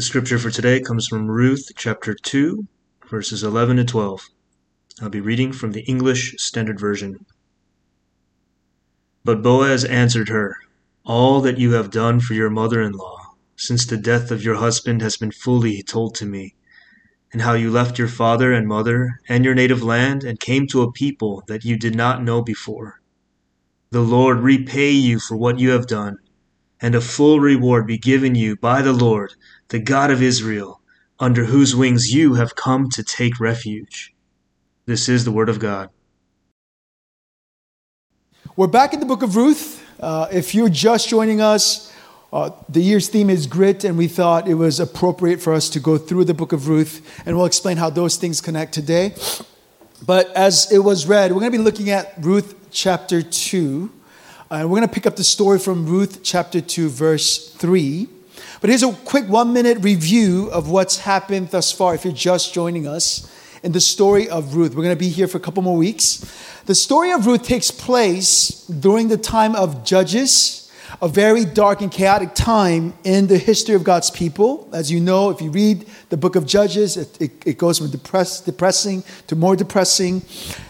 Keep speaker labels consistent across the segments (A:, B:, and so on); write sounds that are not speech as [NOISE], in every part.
A: The scripture for today comes from Ruth chapter 2, verses 11 to 12. I'll be reading from the English Standard Version. But Boaz answered her, All that you have done for your mother in law, since the death of your husband, has been fully told to me, and how you left your father and mother and your native land and came to a people that you did not know before. The Lord repay you for what you have done, and a full reward be given you by the Lord, the God of Israel, under whose wings you have come to take refuge. This is the word of God.
B: We're back in the book of Ruth. Uh, if you're just joining us, uh, the year's theme is grit, and we thought it was appropriate for us to go through the book of Ruth, and we'll explain how those things connect today. But as it was read, we're going to be looking at Ruth chapter 2. And we're going to pick up the story from Ruth chapter 2, verse 3. But here's a quick one minute review of what's happened thus far if you're just joining us in the story of Ruth. We're going to be here for a couple more weeks. The story of Ruth takes place during the time of Judges a very dark and chaotic time in the history of God's people. As you know, if you read the book of Judges, it, it, it goes from depress, depressing to more depressing.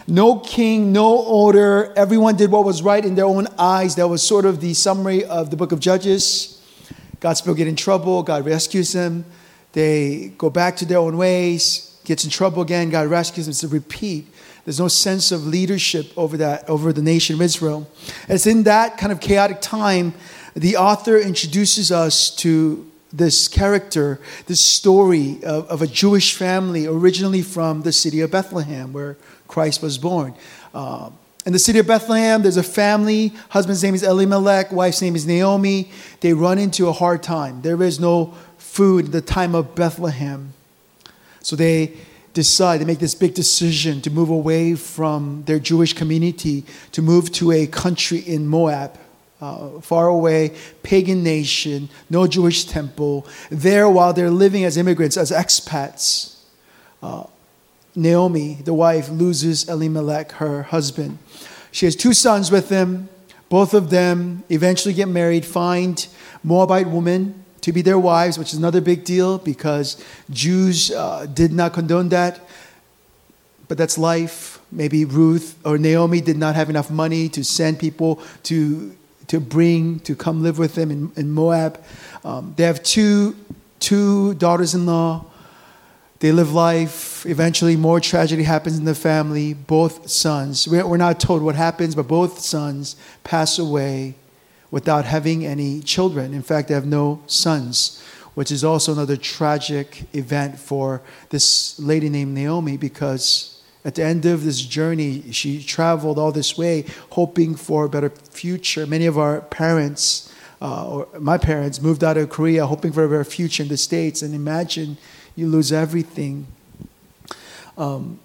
B: No king, no order. Everyone did what was right in their own eyes. That was sort of the summary of the book of Judges. God's people get in trouble, God rescues them. They go back to their own ways, gets in trouble again, God rescues them. It's a repeat. There's no sense of leadership over that, over the nation of Israel. It's in that kind of chaotic time, the author introduces us to this character, this story of, of a Jewish family originally from the city of Bethlehem, where Christ was born. Uh, in the city of Bethlehem, there's a family. Husband's name is Elimelech. Wife's name is Naomi. They run into a hard time. There is no food at the time of Bethlehem. So they decide, they make this big decision to move away from their Jewish community, to move to a country in Moab, uh, far away, pagan nation, no Jewish temple. There, while they're living as immigrants, as expats, uh, Naomi, the wife, loses Elimelech, her husband. She has two sons with them. Both of them eventually get married, find Moabite women to be their wives, which is another big deal because Jews uh, did not condone that. But that's life. Maybe Ruth or Naomi did not have enough money to send people to, to bring, to come live with them in, in Moab. Um, they have two, two daughters in law. They live life. Eventually, more tragedy happens in the family. Both sons, we're not told what happens, but both sons pass away without having any children. In fact, they have no sons, which is also another tragic event for this lady named Naomi because at the end of this journey, she traveled all this way hoping for a better future. Many of our parents, uh, or my parents, moved out of Korea hoping for a better future in the States, and imagine you lose everything. Um,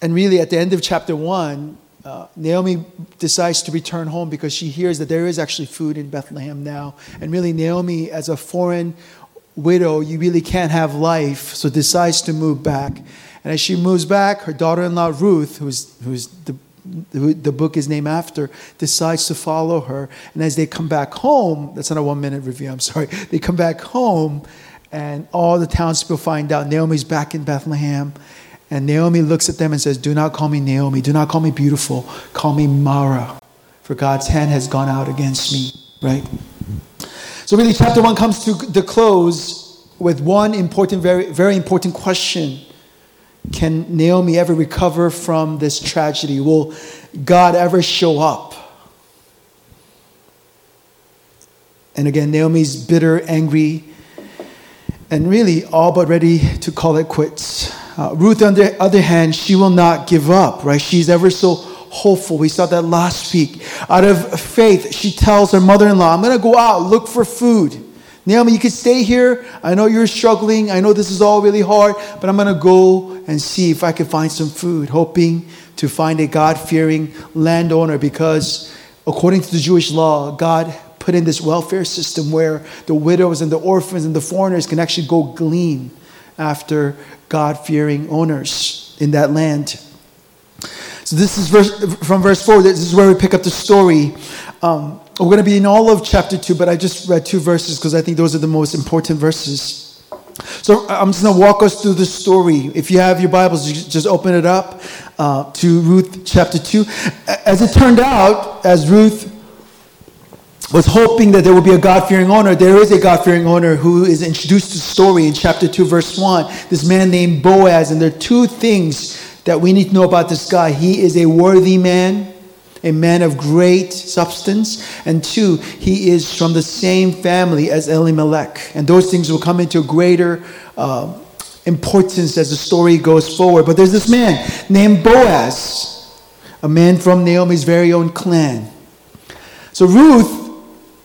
B: and really, at the end of chapter one, uh, Naomi decides to return home because she hears that there is actually food in Bethlehem now. And really, Naomi, as a foreign widow, you really can't have life, so decides to move back. And as she moves back, her daughter in law, Ruth, who's, who's the the book is named after, decides to follow her. And as they come back home, that's not a one minute review, I'm sorry. [LAUGHS] They come back home, and all the townspeople find out Naomi's back in Bethlehem. And Naomi looks at them and says, Do not call me Naomi. Do not call me beautiful. Call me Mara, for God's hand has gone out against me, right? So, really, chapter one comes to the close with one important, very, very important question Can Naomi ever recover from this tragedy? Will God ever show up? And again, Naomi's bitter, angry, and really all but ready to call it quits. Uh, Ruth, on the other hand, she will not give up, right? She's ever so hopeful. We saw that last week. Out of faith, she tells her mother in law, I'm going to go out, look for food. Naomi, you can stay here. I know you're struggling. I know this is all really hard, but I'm going to go and see if I can find some food, hoping to find a God fearing landowner because, according to the Jewish law, God put in this welfare system where the widows and the orphans and the foreigners can actually go glean after God fearing owners in that land. So, this is verse, from verse 4. This is where we pick up the story. Um, we're going to be in all of chapter 2, but I just read two verses because I think those are the most important verses. So I'm just going to walk us through the story. If you have your Bibles, you just open it up uh, to Ruth chapter 2. As it turned out, as Ruth was hoping that there would be a God fearing owner, there is a God fearing owner who is introduced to the story in chapter 2, verse 1. This man named Boaz. And there are two things that we need to know about this guy. He is a worthy man a man of great substance. And two, he is from the same family as Elimelech. And those things will come into greater uh, importance as the story goes forward. But there's this man named Boaz, a man from Naomi's very own clan. So Ruth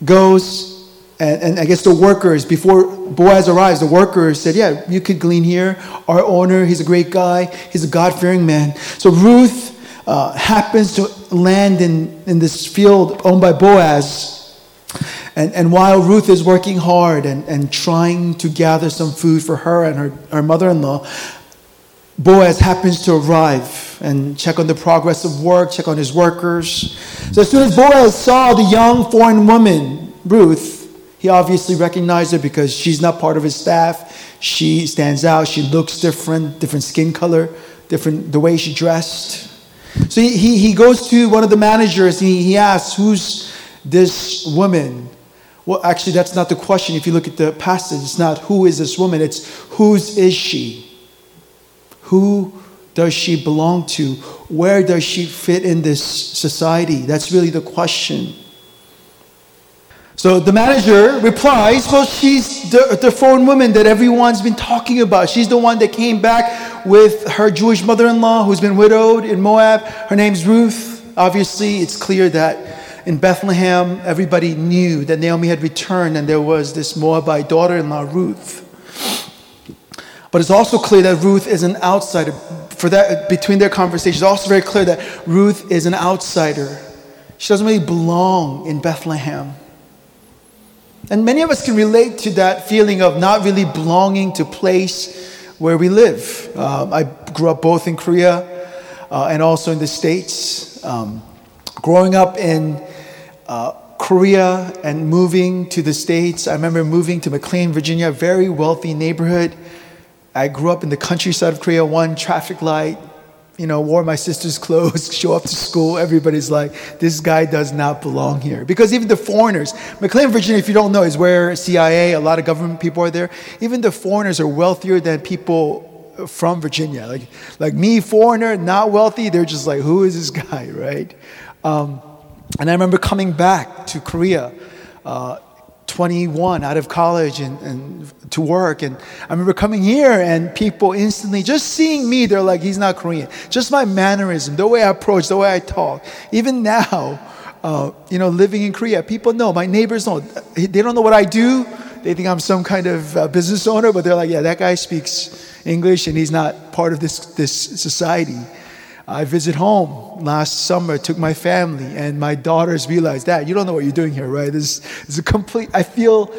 B: goes and, and, I guess the workers, before Boaz arrives, the workers said, Yeah, you could glean here. Our owner, he's a great guy, he's a God fearing man. So Ruth uh, happens to land in, in this field owned by Boaz. And, and while Ruth is working hard and, and trying to gather some food for her and her, her mother in law, Boaz happens to arrive and check on the progress of work, check on his workers. So as soon as Boaz saw the young foreign woman, Ruth, he obviously recognized her because she's not part of his staff. She stands out. She looks different, different skin color, different the way she dressed. So he, he, goes to one of the managers and he asks, Who's this woman? Well, actually, that's not the question. If you look at the passage, it's not who is this woman, it's whose is she? Who does she belong to? Where does she fit in this society? That's really the question. So the manager replies, Well, she's the, the foreign woman that everyone's been talking about. She's the one that came back with her Jewish mother in law who's been widowed in Moab. Her name's Ruth. Obviously, it's clear that in Bethlehem, everybody knew that Naomi had returned and there was this Moabite daughter in law, Ruth. But it's also clear that Ruth is an outsider. For that, between their conversations, it's also very clear that Ruth is an outsider. She doesn't really belong in Bethlehem. And many of us can relate to that feeling of not really belonging to place where we live. Um, I grew up both in Korea uh, and also in the States. Um, growing up in uh, Korea and moving to the States, I remember moving to McLean, Virginia, a very wealthy neighborhood. I grew up in the countryside of Korea, one traffic light, you know, wore my sister's [LAUGHS] clothes, show up to school. Everybody's like, this guy does not belong here. Because even the foreigners, McLean, Virginia, if you don't know, is where CIA, a lot of government people are there. Even the foreigners are wealthier than people from Virginia. Like, like me, foreigner, not wealthy, they're just like, who is this [LAUGHS] guy, right? Um, and I remember coming back to Korea. Uh, 21 out of college and, and to work. And I remember coming here and people instantly, just seeing me, they're like, he's not Korean. Just my mannerism, the way I approach, the way I talk. Even now, uh, you know, living in Korea, people know, my neighbors know. They don't know what I do. They think I'm some kind of uh, business owner, but they're like, yeah, that guy speaks English and he's not part of this, this society. I visit home last summer, took my family, and my daughters realized that you don't know what you're doing here, right? This is a complete, I feel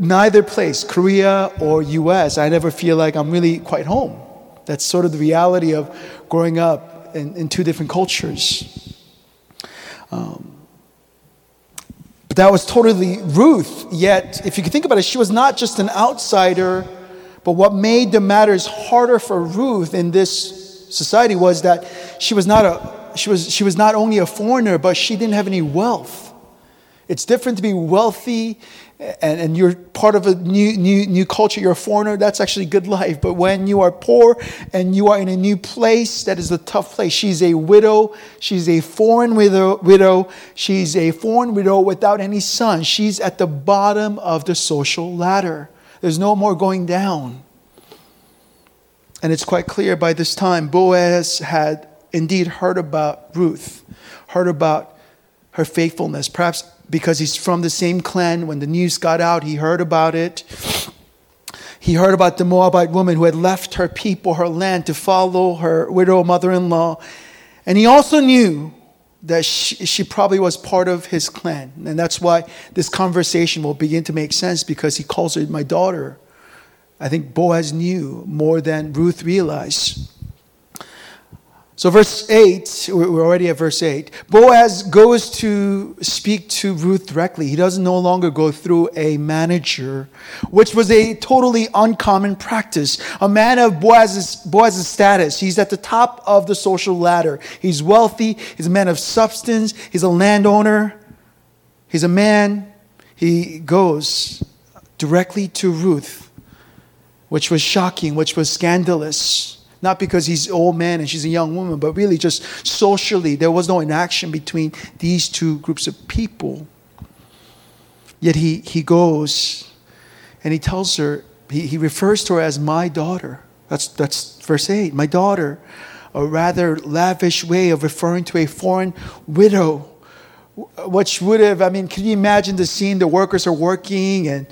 B: neither place, Korea or US, I never feel like I'm really quite home. That's sort of the reality of growing up in, in two different cultures. Um, but that was totally Ruth. Yet, if you can think about it, she was not just an outsider, but what made the matters harder for Ruth in this society was that she was not a she was she was not only a foreigner, but she didn't have any wealth. It's different to be wealthy and, and you're part of a new, new, new culture, you're a foreigner, that's actually good life. But when you are poor and you are in a new place, that is a tough place. She's a widow. She's a foreign widow. widow. She's a foreign widow without any son. She's at the bottom of the social ladder. There's no more going down. And it's quite clear by this time, Boaz had indeed heard about Ruth, heard about her faithfulness. Perhaps because he's from the same clan, when the news got out, he heard about it. He heard about the Moabite woman who had left her people, her land, to follow her widow mother in law. And he also knew that she, she, probably was part of his clan. And that's why this conversation will begin to make sense because he calls her my daughter. I think Boaz knew more than Ruth realized. So, verse 8, we're already at verse 8. Boaz goes to speak to Ruth directly. He doesn't no longer go through a manager, which was a totally uncommon practice. A man of Boaz's, Boaz's status, he's at the top of the social ladder. He's wealthy, he's a man of substance, he's a landowner, he's a man. He goes directly to Ruth, which was shocking, which was scandalous. Not because he's an old man and she's a young woman, but really just socially, there was no interaction between these two groups of people. Yet he, he goes and he tells her, he, he refers to her as my daughter. That's, that's verse 8, my daughter. A rather lavish way of referring to a foreign widow which would have, I mean, can you imagine the scene? The workers are working and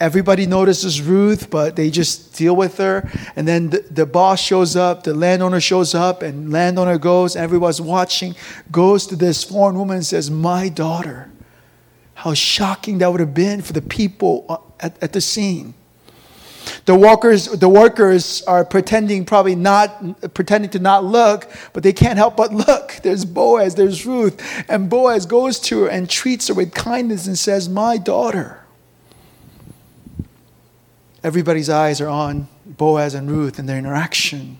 B: everybody notices Ruth, but they just deal with her. And then the, the, boss shows up, the landowner shows up, and landowner goes, everyone's watching, goes to this foreign woman and says, My daughter. How shocking that would have been for the people uh, at, at the scene. The workers, the workers are pretending probably not pretending to not look, but they can't help but look. [LAUGHS] There's Boaz, there's Ruth, and Boaz goes to her and treats her with kindness and says, "My daughter." Everybody's eyes are on Boaz and Ruth and their interaction.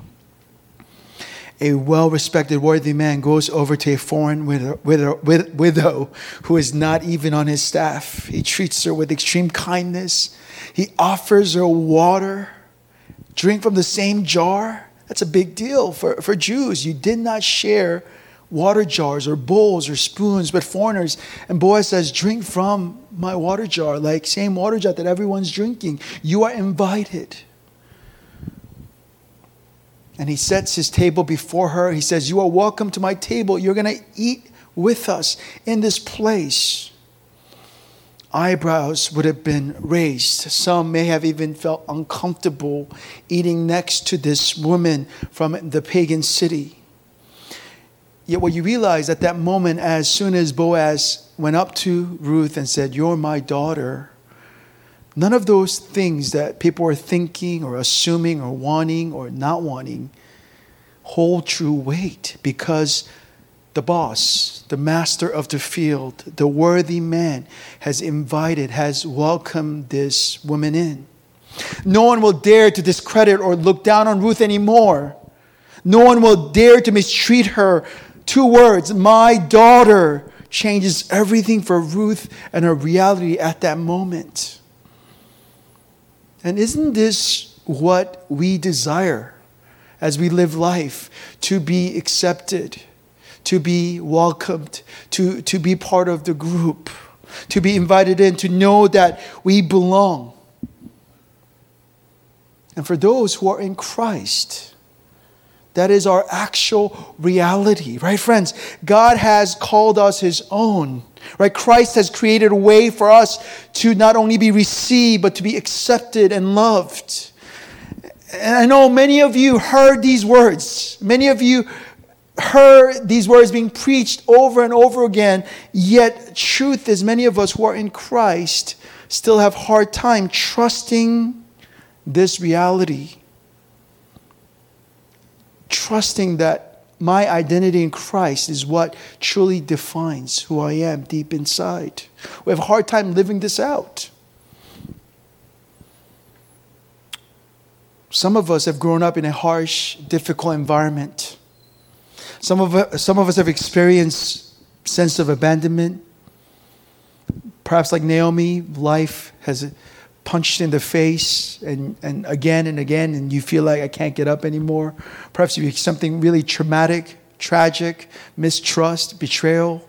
B: A well respected, worthy man goes over to a foreign widow, widow, widow who is not even on his staff. He treats her with extreme kindness. He offers her water, drink from the same jar. That's a big deal for, for Jews. You did not share water jars or bowls or spoons, but foreigners. And Boaz says, Drink from my water jar, like same water jar that everyone's drinking. You are invited. And he sets his table before her. He says, You are welcome to my table. You're going to eat with us in this place. Eyebrows would have been raised. Some may have even felt uncomfortable eating next to this woman from the pagan city. Yet what you realize at that moment, as soon as Boaz went up to Ruth and said, You're my daughter, none of those things that people are thinking or assuming or wanting or not wanting hold true weight because the boss, the master of the field, the worthy man has invited, has welcomed this woman in. No one will dare to discredit or look down on Ruth anymore. No one will dare to mistreat her Two words, my daughter, changes everything for Ruth and her reality at that moment. And isn't this what we desire as we live life? To be accepted, to be welcomed, to, to be part of the group, to be invited in, to know that we belong. And for those who are in Christ, that is our actual reality, right, friends? God has called us His own, right? Christ has created a way for us to not only be received, but to be accepted and loved. And I know many of you heard these words. Many of you heard these words being preached over and over again. Yet, truth is, many of us who are in Christ still have hard time trusting this reality trusting that my identity in Christ is what truly defines who I am deep inside. We have a hard time living this out. Some of us have grown up in a harsh, difficult environment. Some of, some of us have experienced sense of abandonment. Perhaps like Naomi, life has punched in the face and, and again and again, and you feel like I can't get up anymore. Perhaps you something really traumatic, tragic, mistrust, betrayal.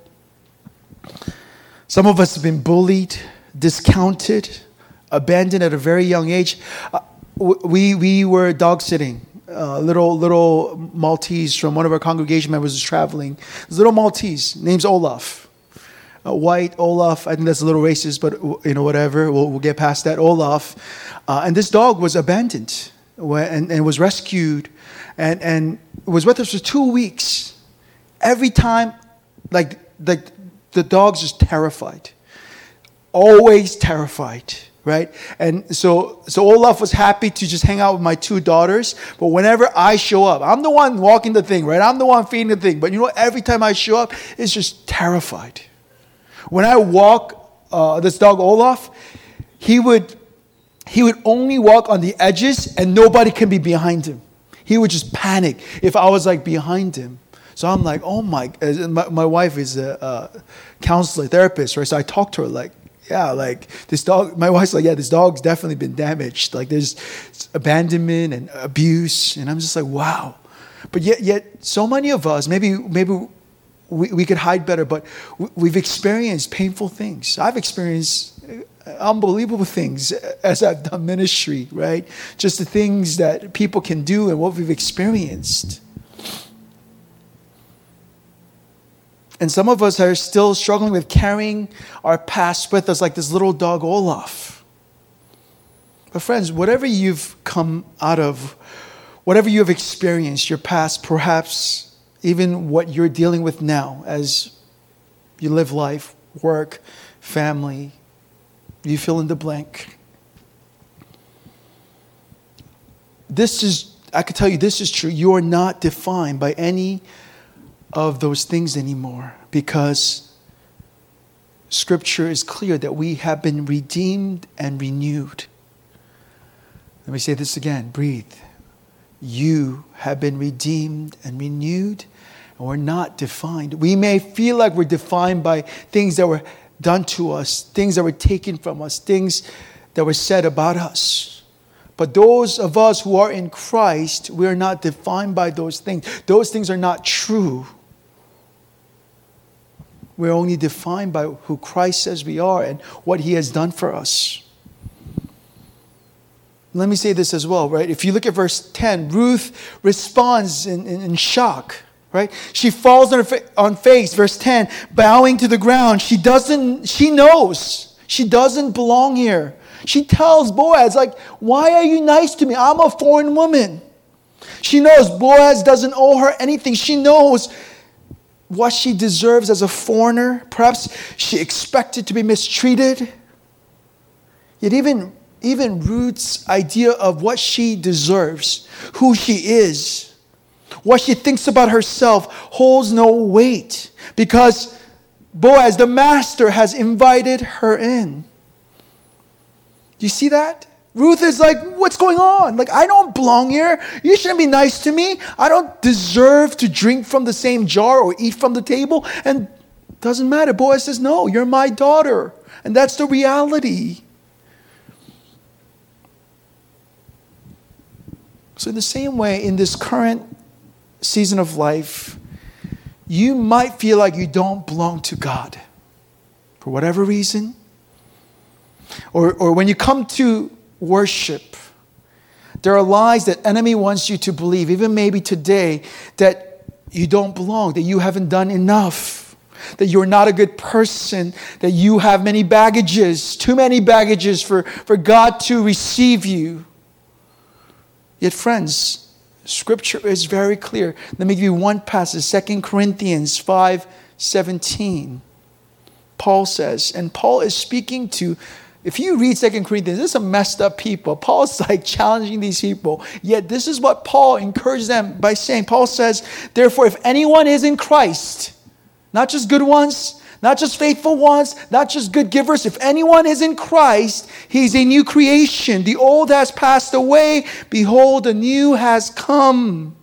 B: Some of us have been bullied, discounted, abandoned at a very young age. Uh, we, we were dog sitting. Uh, little little Maltese from one of our congregation members was traveling. This little Maltese, name's Olaf uh, white Olaf. I think that's a little racist, but you know whatever. We'll, we'll get past that. Olaf, uh, and this dog was abandoned and, and was rescued, and and was with us for two weeks. Every time, like like the dog's just terrified, always terrified right? And so, so Olaf was happy to just hang out with my two daughters. But whenever I show up, I'm the one walking the thing, right? I'm the one feeding the thing. But you know, every time I show up, it's just terrified. When I walk uh, this dog Olaf, he would he would only walk on the edges, and nobody can be behind him. He would just panic if I was like behind him. So I'm like, oh my, my, my wife is a, a counselor, therapist, right? So I talk to her like, yeah, like this dog, my wife's like, yeah, this dog's definitely been damaged. Like there's abandonment and abuse. And I'm just like, wow. But yet, yet so many of us, maybe, maybe we, we could hide better, but we've experienced painful things. I've experienced uh, unbelievable things [LAUGHS] as I've done ministry, right? Just the things that people can do and what we've experienced. And some of us are still struggling with carrying our past with us, like this little dog Olaf. But, friends, whatever you've come out of, whatever you have experienced, your past, perhaps even what you're dealing with now as you live life, work, family, you fill in the blank. This is, I can tell you, this is true. You are not defined by any of those things anymore because Scripture is clear that we have been redeemed and renewed. Let me say this again breathe. You have been redeemed and renewed, and we're not defined. We may feel like we're defined by things that were done to us, things that were taken from us, things that were said about us. But those of us who are in Christ, we are not defined by those things. Those things are not true. We're only defined by who Christ says we are and what he has done for us. Let me say this as well, right? If you look at verse 10, Ruth responds in, in, in shock, right? She falls on, her on face, verse 10, bowing to the ground. She doesn't, she knows she doesn't belong here. She tells Boaz, like, why are you nice to me? I'm a foreign woman. She knows Boaz doesn't owe her anything. She knows what she deserves as a foreigner. Perhaps she expected to be mistreated. Yet, even, even Ruth's idea of what she deserves, who she is, what she thinks about herself holds no weight because Boaz, the master, has invited her in. Do you see that? Ruth is like, What's going on? Like, I don't belong here. You shouldn't be nice to me. I don't deserve to drink from the same jar or eat from the table. And doesn't matter. Boaz says, No, you're my daughter. And that's the reality. So, in the same way, in this current season of life, you might feel like you don't belong to God for whatever reason. Or, or when you come to worship. There are lies that enemy wants you to believe, even maybe today, that you don't belong, that you haven't done enough, that you're not a good person, that you have many baggages, too many baggages for, for God to receive you. Yet, friends, Scripture is very clear. Let me give you one passage, 2 Corinthians 5 17. Paul says, and Paul is speaking to if you read Second Corinthians, this is a messed up people. [LAUGHS] Paul's like challenging these people. Yet this is what Paul encouraged them by saying. Paul says, Therefore, if anyone is in Christ, not just good ones, not just faithful ones, not just good givers, if anyone is in Christ, he's a new creation. The old has passed away. Behold, the new has come.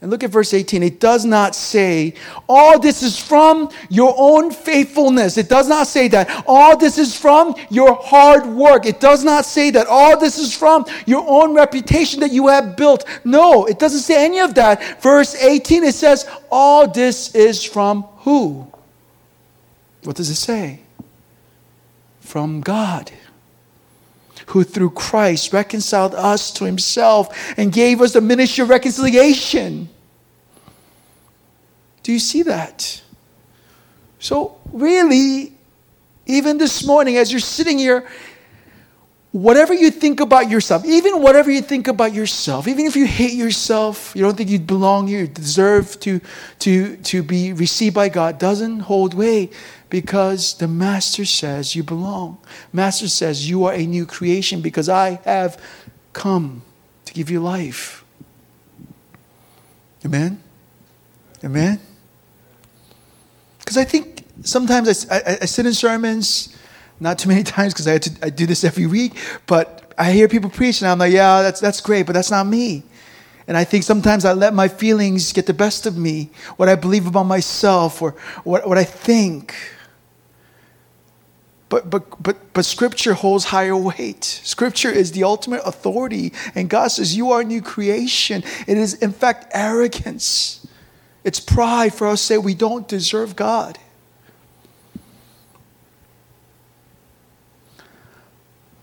B: And look at verse 18. It does not say, all this is from your own faithfulness. It does not say that. All this is from your hard work. It does not say that. All this is from your own reputation that you have built. No, it doesn't say any of that. Verse 18, it says, all this is from who? What does it say? From God who through Christ reconciled us to himself and gave us the ministry of reconciliation. Do you see that? So, really, even this morning, as you're sitting here, whatever you think about yourself, even whatever you think about yourself, even if you hate yourself, you don't think you belong here, you deserve to, to, to be received by God, doesn't hold weight because the Master says you belong. Master says you are a new creation because I have come to give you life. Amen? Amen? Because I think sometimes I, I, I sit in sermons not too many [LAUGHS] times because I, I do this every week, but I hear people preach and I'm like, yeah, that's, that's great, but that's not me. And I think sometimes I let my feelings get the best of me, what I believe about myself or what, what I think. But, but, but, but Scripture holds higher weight. Scripture is the ultimate authority. And God says, You are a new creation. It is, in fact, arrogance. It's pride for us to say we don't deserve God.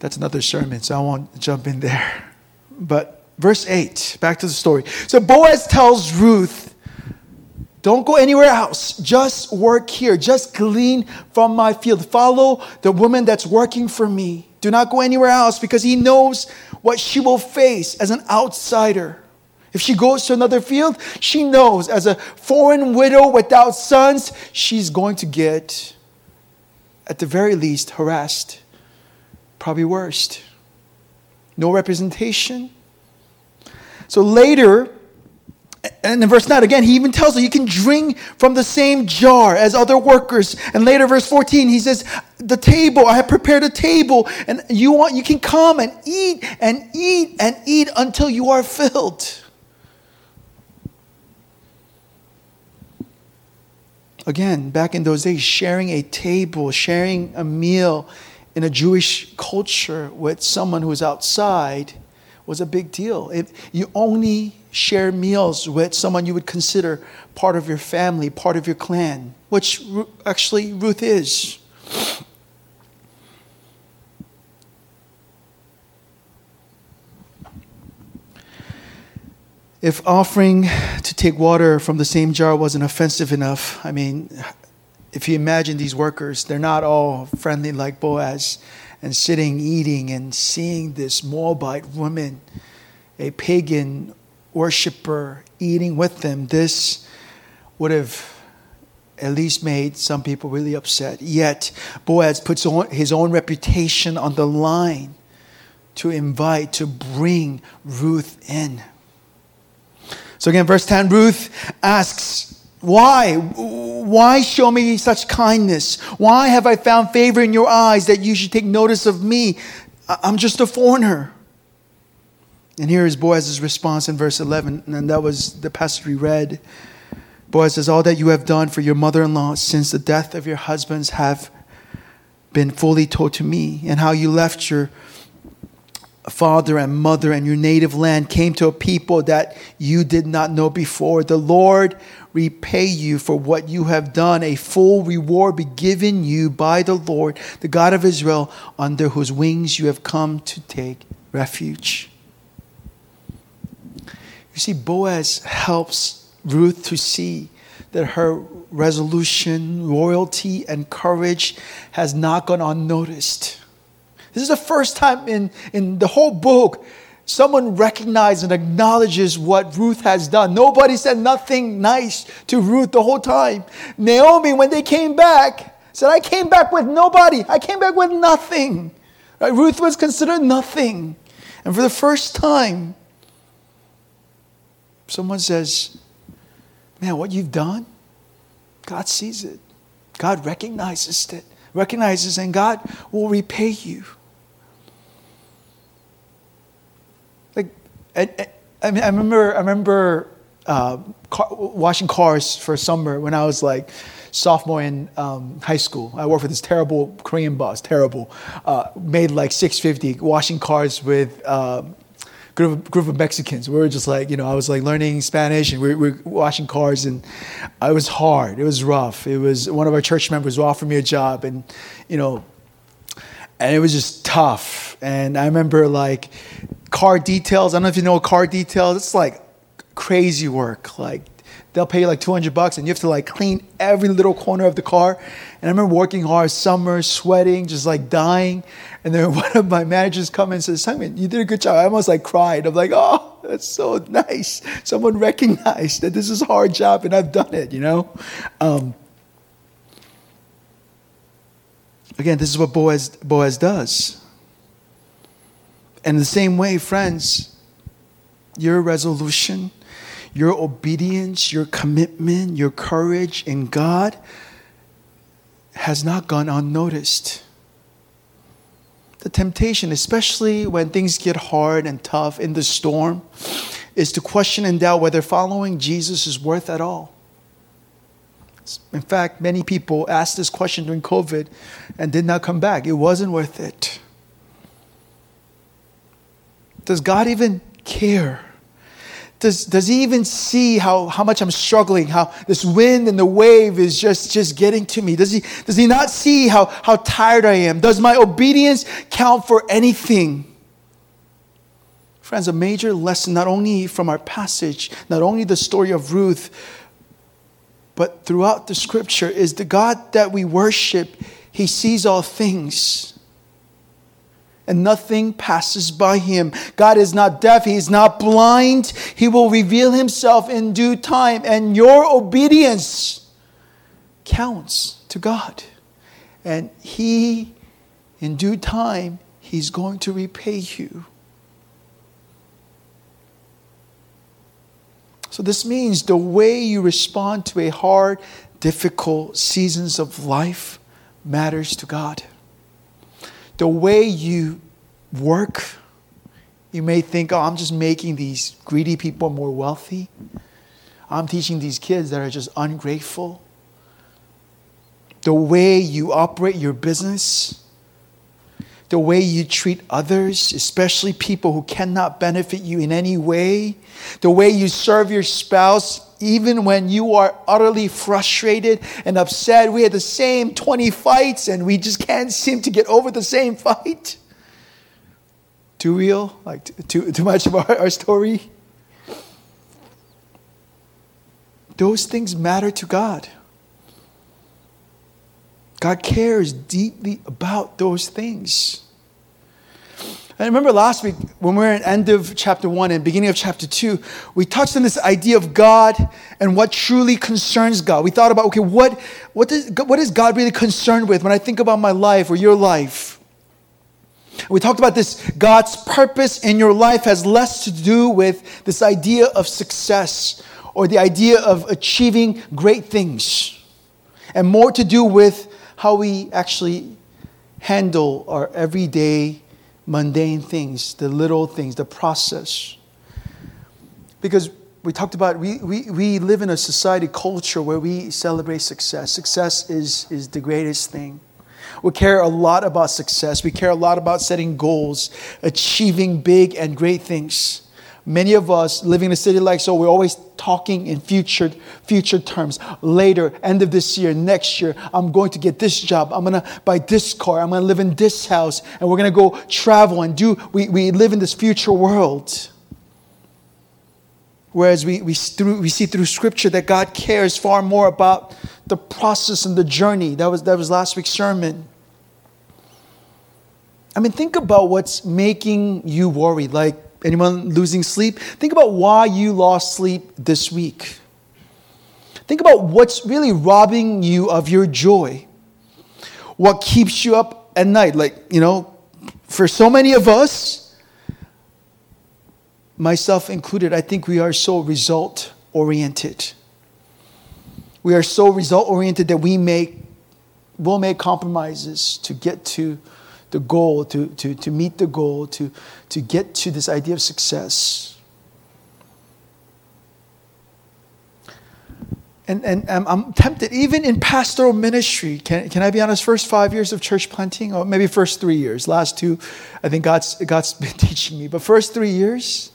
B: That's another sermon, so I won't jump in there. But verse 8, back to the story. So Boaz tells Ruth, Don't go anywhere else. Just work here. Just glean from my field. Follow the woman that's working for me. Do not go anywhere else because he knows what she will face as an outsider. If she goes to another field, she knows as a foreign widow without sons, she's going to get, at the very least, harassed probably worst. No representation. So later, and in verse 9 again, he even tells her you can drink from the same jar as other workers. And later, verse 14, he says, The table, I have prepared a table, and you want you can come and eat and eat and eat until you are filled. Again, back in those days, sharing a table, sharing a meal in a Jewish culture with someone who is outside was a big deal. If you only share meals with someone you would consider part of your family, part of your clan, which actually Ruth is. If offering to take water from the same jar wasn't offensive enough, I mean, if you imagine these workers, they're not all friendly like Boaz and sitting, eating, and seeing this Moabite woman, a pagan worshiper, eating with them. This would have at least made some people really upset. Yet, Boaz puts on his own reputation on the line to invite, to bring Ruth in. So, again, verse 10 Ruth asks, why? Why show me such kindness? Why have I found favor in your eyes that you should take notice of me? I'm just a foreigner. And here is Boaz's response in verse 11, and that was the passage we read. Boaz says, All that you have done for your mother in law since the death of your husbands have been fully told to me, and how you left your father and mother and your native land came to a people that you did not know before. The Lord repay you for what you have done. A full reward be given you by the Lord, the God of Israel, under whose wings you have come to take refuge. You see, Boaz helps Ruth to see that her resolution, loyalty, and courage has not gone unnoticed. This is the first time in, in the whole book someone recognizes and acknowledges what Ruth has done. Nobody said nothing nice to Ruth the whole time. Naomi, when they came back, said, I came back with nobody. I came back with nothing. Right? Ruth was considered nothing. And for the first time, someone says, Man, what you've done, God sees it. God recognizes it, recognizes, and God will repay you. I, I, mean, I remember, I remember uh, car, washing cars for summer when I was like sophomore in um, high school. I worked for this terrible Korean boss, terrible. Uh, made like 650 washing cars with uh, group of, group of Mexicans. We were just like, you know, I was like learning Spanish and we were, washing cars and it was hard. It was rough. It was one of our church members who offered me a job and, you know, and it was just tough. And I remember like car details. I don't know if you know car details. It's like crazy work, like they'll pay you like 200 bucks and you have to like clean every little corner of the car. And I remember working hard, summer, sweating, just like dying. And then [LAUGHS] one of my managers come and says, Simon, you did a good job. I almost like cried. I'm like, oh, that's so nice. Someone recognized that this is a hard job and I've done it, you know? Um, again, this is what Boaz, Boaz does. And the same way, friends, your resolution, your obedience, your commitment, your courage in God has not gone unnoticed. The temptation, especially when things get hard and tough in the storm, is to question and doubt whether following Jesus is worth at all. In fact, many people asked this question during COVID and did not come back. It wasn't worth it. Does God even care? Does, does he even see how, how much I'm struggling, how this wind and the wave is just, just getting to me? Does he, does he not see how, how tired I am? Does my obedience count for anything? Friends, a major lesson, not only from our passage, not only the story of Ruth, but throughout the scripture, is the God that we worship, he sees all things and nothing passes by him. God is not deaf, he is not blind. He will reveal himself in due time, and your obedience counts to God. And he, in due time, he's going to repay you. So, this means the way you respond to a hard, difficult seasons of life matters to God the way you work, you may think, oh, I'm just making these greedy people more wealthy. I'm teaching these kids that are just ungrateful. The way you operate your business, the way you treat others, especially people who cannot benefit you in any way, the way you serve your spouse, even when you are utterly frustrated and upset. We had the same 20 fights and we just can't seem to get over the same fight. Too real? Like too, too much of our, our story? Those things matter to God. God cares deeply about those things. I remember last week when we were at end of chapter one and beginning of chapter two, we touched on this idea of God and what truly concerns God. We thought about, okay, what, what, does, what is God really concerned with when I think about my life or your life? We talked about this God's purpose in your life has less to do with this idea of success or the idea of achieving great things and more to do with how we actually handle our everyday mundane things, the little things, the process. Because we talked about we, we, we live in a society culture where we celebrate success. Success is, is the greatest thing. We care a lot about success. We care a lot about setting goals, achieving big and great things. Many of us living in a city like Seoul, we're always talking in future, future terms. Later, end of this year, next year, I'm going to get this job. I'm going to buy this car. I'm going to live in this house. And we're going to go travel and do, we, we live in this future world. Whereas we, we, through, we see through Scripture that God cares far more about the process and the journey. That was, that was last week's sermon. I mean, think about what's making you worry. Like, Anyone losing sleep? Think about why you lost sleep this week. Think about what's really robbing you of your joy. What keeps you up at night? Like, you know, for so many of us, myself included, I think we are so result oriented. We are so result oriented that we make will make compromises to get to the goal, to, to, to meet the goal, to, to get to this idea of success. And, and um, I'm tempted, even in pastoral ministry, can, can I be honest, first five years of church planting, or maybe first three years, last two, I think God's, God's [LAUGHS] been teaching me, but first three years,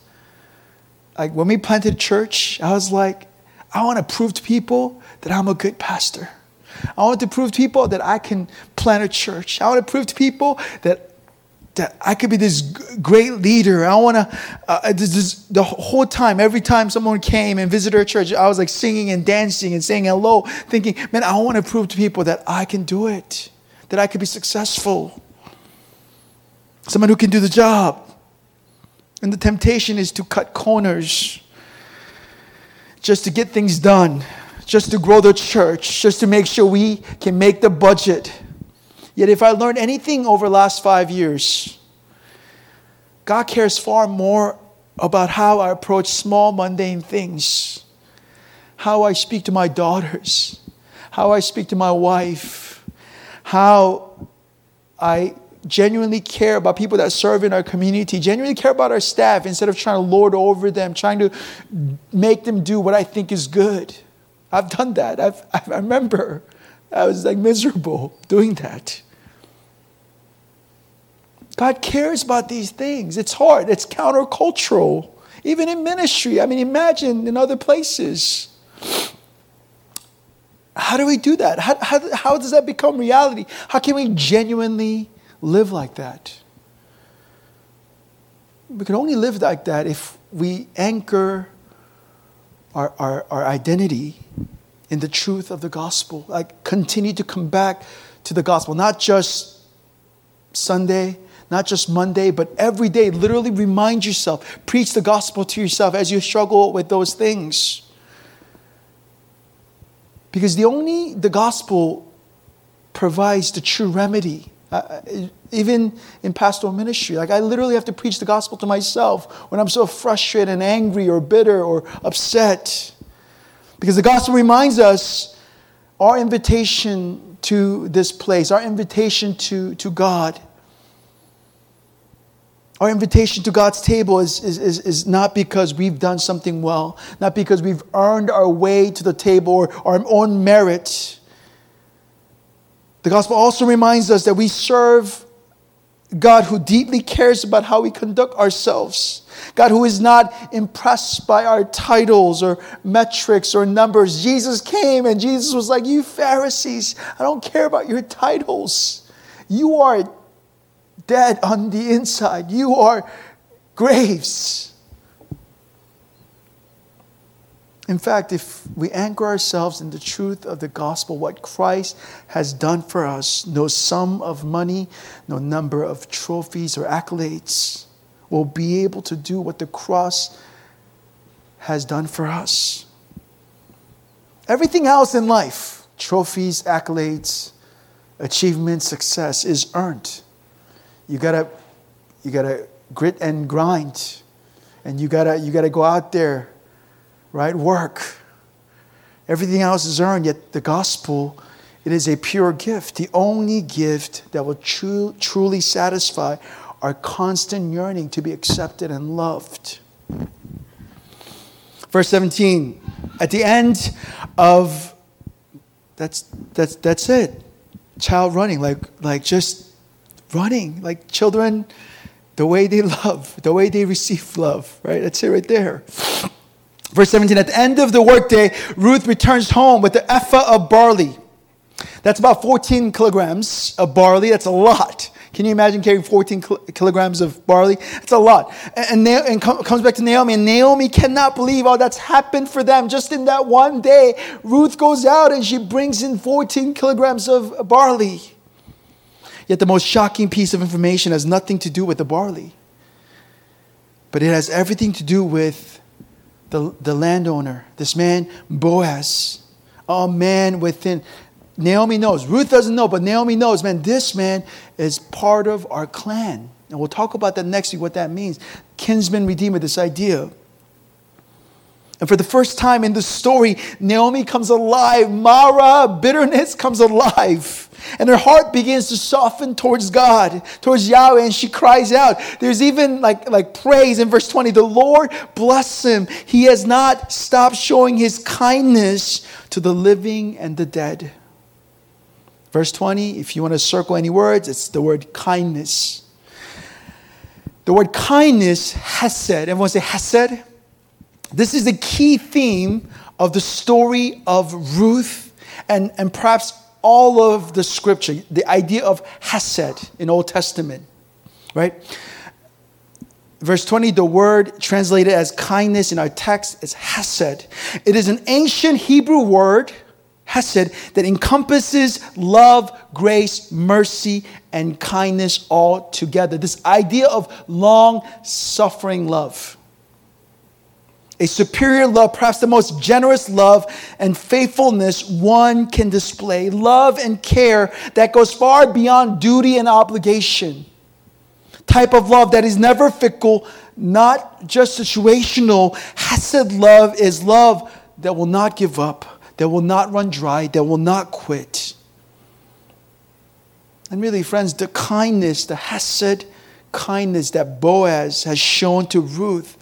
B: like when we planted church, I was like, I want to prove to people that I'm a good pastor. I want to prove to people that I can plant a church. I want to prove to people that that I could be this great leader. I want to, uh, this, this, the whole time, every time someone came and visited our church, I was like singing and dancing and saying hello, thinking, man, I want to prove to people that I can do it, that I could be successful. Someone who can do the job. And the temptation is to cut corners just to get things done, just to grow the church, just to make sure we can make the budget. Yet, if I learned anything over the last five years, God cares far more about how I approach small, mundane things, how I speak to my daughters, how I speak to my wife, how I genuinely care about people that serve in our community, genuinely care about our staff instead of trying to lord over them, trying to make them do what I think is good. I've done that. I've, I remember I was like miserable doing that. God cares about these things. It's hard, it's countercultural, even in ministry. I mean, imagine in other places. How do we do that? How, how, how does that become reality? How can we genuinely live like that? We can only live like that if we anchor our, our, our identity in the truth of the gospel. Like, continue to come back to the gospel, not just Sunday, not just Monday, but every day. Literally remind yourself, preach the gospel to yourself as you struggle with those things. Because the only the gospel provides the true remedy. Uh, even in pastoral ministry, like I literally have to preach the gospel to myself when I'm so frustrated and angry or bitter or upset. Because the gospel reminds us our invitation to this place, our invitation to, to God. Our invitation to God's table is, is, is, is, not because we've done something well, not because we've earned our way to the table or our own merit. The gospel also reminds us that we serve God who deeply cares about how we conduct ourselves. God who is not impressed by our titles or metrics or numbers. Jesus came and Jesus was like, You Pharisees, I don't care about your titles. You are dead on the inside. You are graves. In fact, if we anchor ourselves in the truth of the gospel, what Christ has done for us, no sum of money, no number of trophies or accolades will be able to do what the cross has done for us. Everything else in life, trophies, accolades, achievement, success, is earned. You gotta, you gotta grit and grind, and you gotta, you gotta go out there, right? Work. Everything else is earned. Yet the gospel, it is a pure gift, the only gift that will tru- truly satisfy our constant yearning to be accepted and loved. Verse 17, at the end of that's that's that's it. Child running, like like just running like children, the way they love, the way they receive love, right? That's it right there. Verse 17 At the end of the workday, Ruth returns home with the ephah of barley. That's about 14 kilograms of barley. That's a lot. Can you imagine carrying 14 kilograms of barley? That's a lot. And, and, and comes back to Naomi, and Naomi cannot believe all that's happened for them just in that one day. Ruth goes out and she brings in 14 kilograms of barley. Yet the most shocking piece of information has nothing to do with the barley, but it has everything to do with the, the landowner, this man, Boaz, a man within. Naomi knows. Ruth doesn't know, but Naomi knows, man, this man is part of our clan. And we'll talk about that next week, what that means. Kinsman redeemer, this idea. And for the first time in the story, Naomi comes alive. Mara, bitterness, comes alive. And her heart begins to soften towards God, towards Yahweh, and she cries out. There's even like, like praise in verse 20 The Lord bless him. He has not stopped showing his kindness to the living and the dead. Verse 20, if you want to circle any words, it's the word kindness. The word kindness, hesed. Everyone say hesed? This is a key theme of the story of Ruth and, and perhaps all of the scripture, the idea of hesed in Old Testament. right? Verse 20, the word translated as kindness in our text is hesed. It is an ancient Hebrew word, hesed, that encompasses love, grace, mercy, and kindness all together. This idea of long suffering love. A superior love, perhaps the most generous love and faithfulness one can display. Love and care that goes far beyond duty and obligation type of love that is never fickle, not just situational. Hesed love is love that will not give up, that will not run dry, that will not quit. And really, friends, the kindness, the Hesed kindness that Boaz has shown to Ruth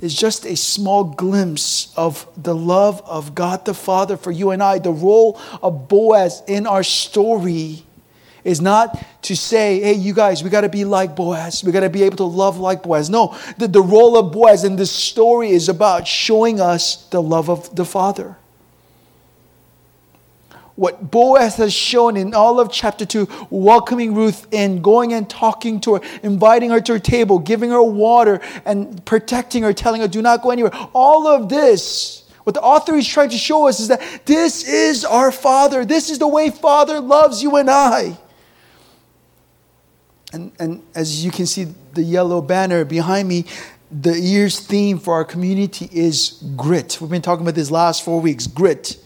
B: is just a small glimpse of the love of God the Father for you and I. The role of Boaz in our story is not to say, hey, you guys, we got to be like Boaz. We got to be able to love like Boaz. No, the, the role of Boaz in this story is about showing us the love of the Father. What Boaz has shown in all of chapter 2, welcoming Ruth in, going and talking to her, inviting her to her table, giving her water, and protecting her, telling her, do not go anywhere. All of this what the author is trying to show us is that this is our Father. This is the way Father loves you and I. And, and as you can see, the yellow banner behind me, the year's theme for our community is grit. We've been talking about this last four weeks grit.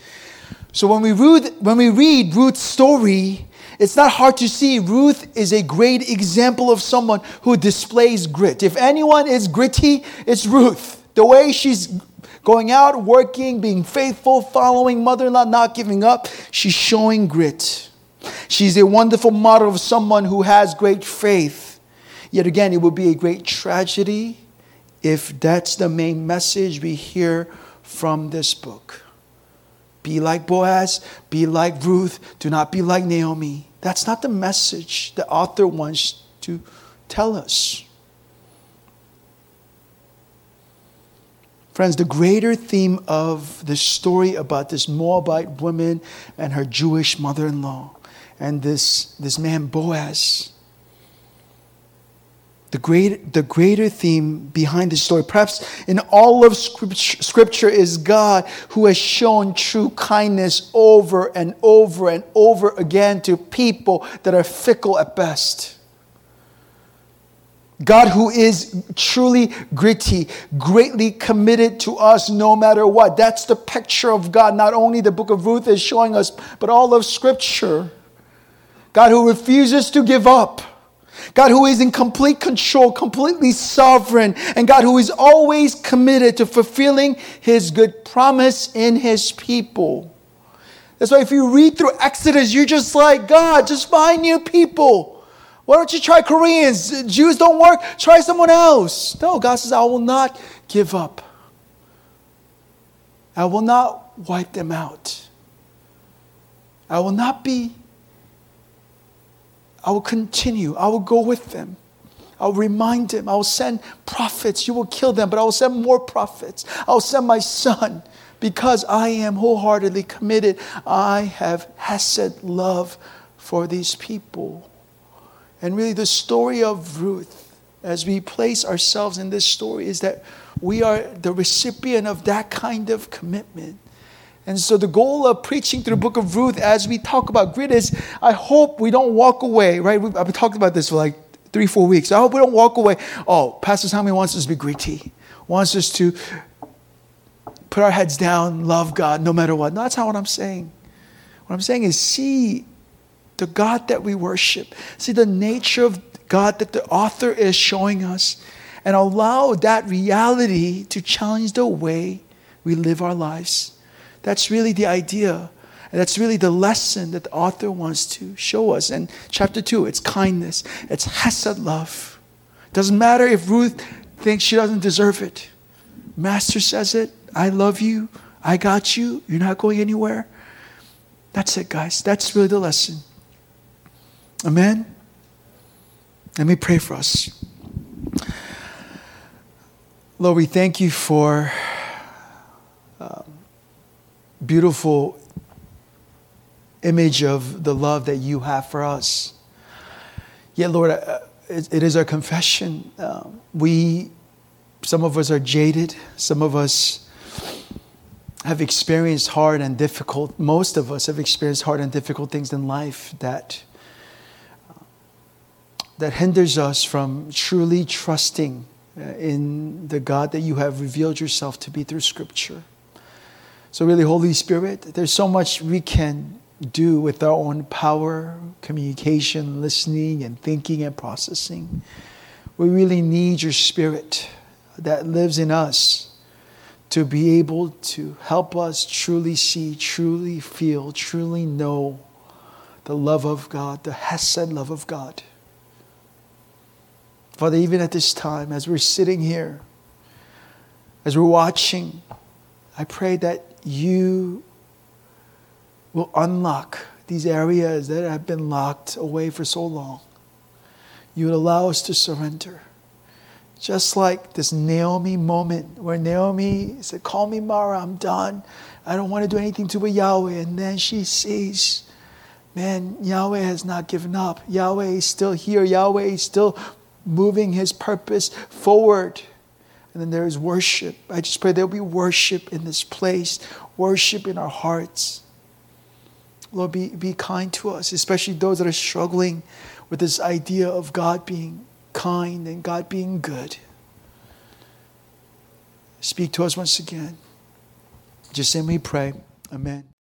B: So when we read, when we read Ruth's story, it's not hard to see Ruth is a great example of someone who displays grit. If anyone is gritty, it's Ruth. The way she's going out, working, being faithful, following mother in law, not giving up, she's showing grit. She's a wonderful model of someone who has great faith. Yet again, it would be a great tragedy if that's the main message we hear from this book. Be like Boaz, be like Ruth, do not be like Naomi. That's not the message the author wants to tell us. Friends, the greater theme of the story about this Moabite woman and her Jewish mother in law and this, this man Boaz. The, great, the greater theme behind this story, perhaps in all of scripture, scripture, is God who has shown true kindness over and over and over again to people that are fickle at best. God, who is truly gritty, greatly committed to us no matter what. That's the picture of God. Not only the book of Ruth is showing us, but all of Scripture. God who refuses to give up. God who is in complete control, completely sovereign, and God who is always committed to fulfilling his good promise in his people. That's why if you read through Exodus, you're just like, God, just find new people. Why don't you try Koreans? Jews don't work, try someone else. No, God says, I will not give up. I will not wipe them out. I will not be I will continue. I will go with them. I'll remind them. I will send prophets. You will kill them, but I will send more prophets. I will send my son because I am wholeheartedly committed. I have Hesed love for these people. And really, the story of Ruth, as we place ourselves in this story, is that we are the recipient of that kind of commitment. And so the goal of preaching through the book of Ruth as we talk about grit is I hope we don't walk away, right? We've, I've been talking about this for like three, four weeks. I hope we don't walk away. Oh, Pastor Tommy wants us to be gritty, wants us to put our heads down, love God no matter what. No, that's not what I'm saying. What I'm saying is see the God that we worship, see the nature of God that the author is showing us, and allow that reality to challenge the way we live our lives. That's really the idea. And that's really the lesson that the author wants to show us. And chapter 2, it's kindness, it's Hesed love. Doesn't matter if Ruth thinks she doesn't deserve it. Master says it I love you, I got you, you're not going anywhere. That's it, guys. That's really the lesson. Amen? Let me pray for us. Lord, we thank you for. Um, beautiful image of the love that you have for us. Yet, Lord, uh, it, is our confession. Uh, we, some of us are jaded, some of us have experienced hard and difficult, most of us have experienced hard and difficult things in life that, that hinders us from truly trusting uh, in the God that you have revealed yourself to be through Scripture. So, really, Holy Spirit, there's so much we can do with our own power, communication, listening, and thinking and processing. We really need your Spirit that lives in us to be able to help us truly see, truly feel, truly know the love of God, the Hesed love of God. Father, even at this time, as we're sitting here, as we're watching, I pray that you will unlock these areas that have been locked away for so long. You would allow us to surrender. Just like this Naomi moment where Naomi said, Call me Mara, I'm done. I don't want to do anything to a Yahweh. And then she sees, man, Yahweh has not given up. Yahweh is still here. Yahweh is still moving his purpose forward. And then there is worship. I just pray there'll be worship in this place, worship in our hearts. Lord, be, be kind to us, especially those that are struggling with this idea of God being kind and God being good. Speak to us once again. Just say we pray. Amen.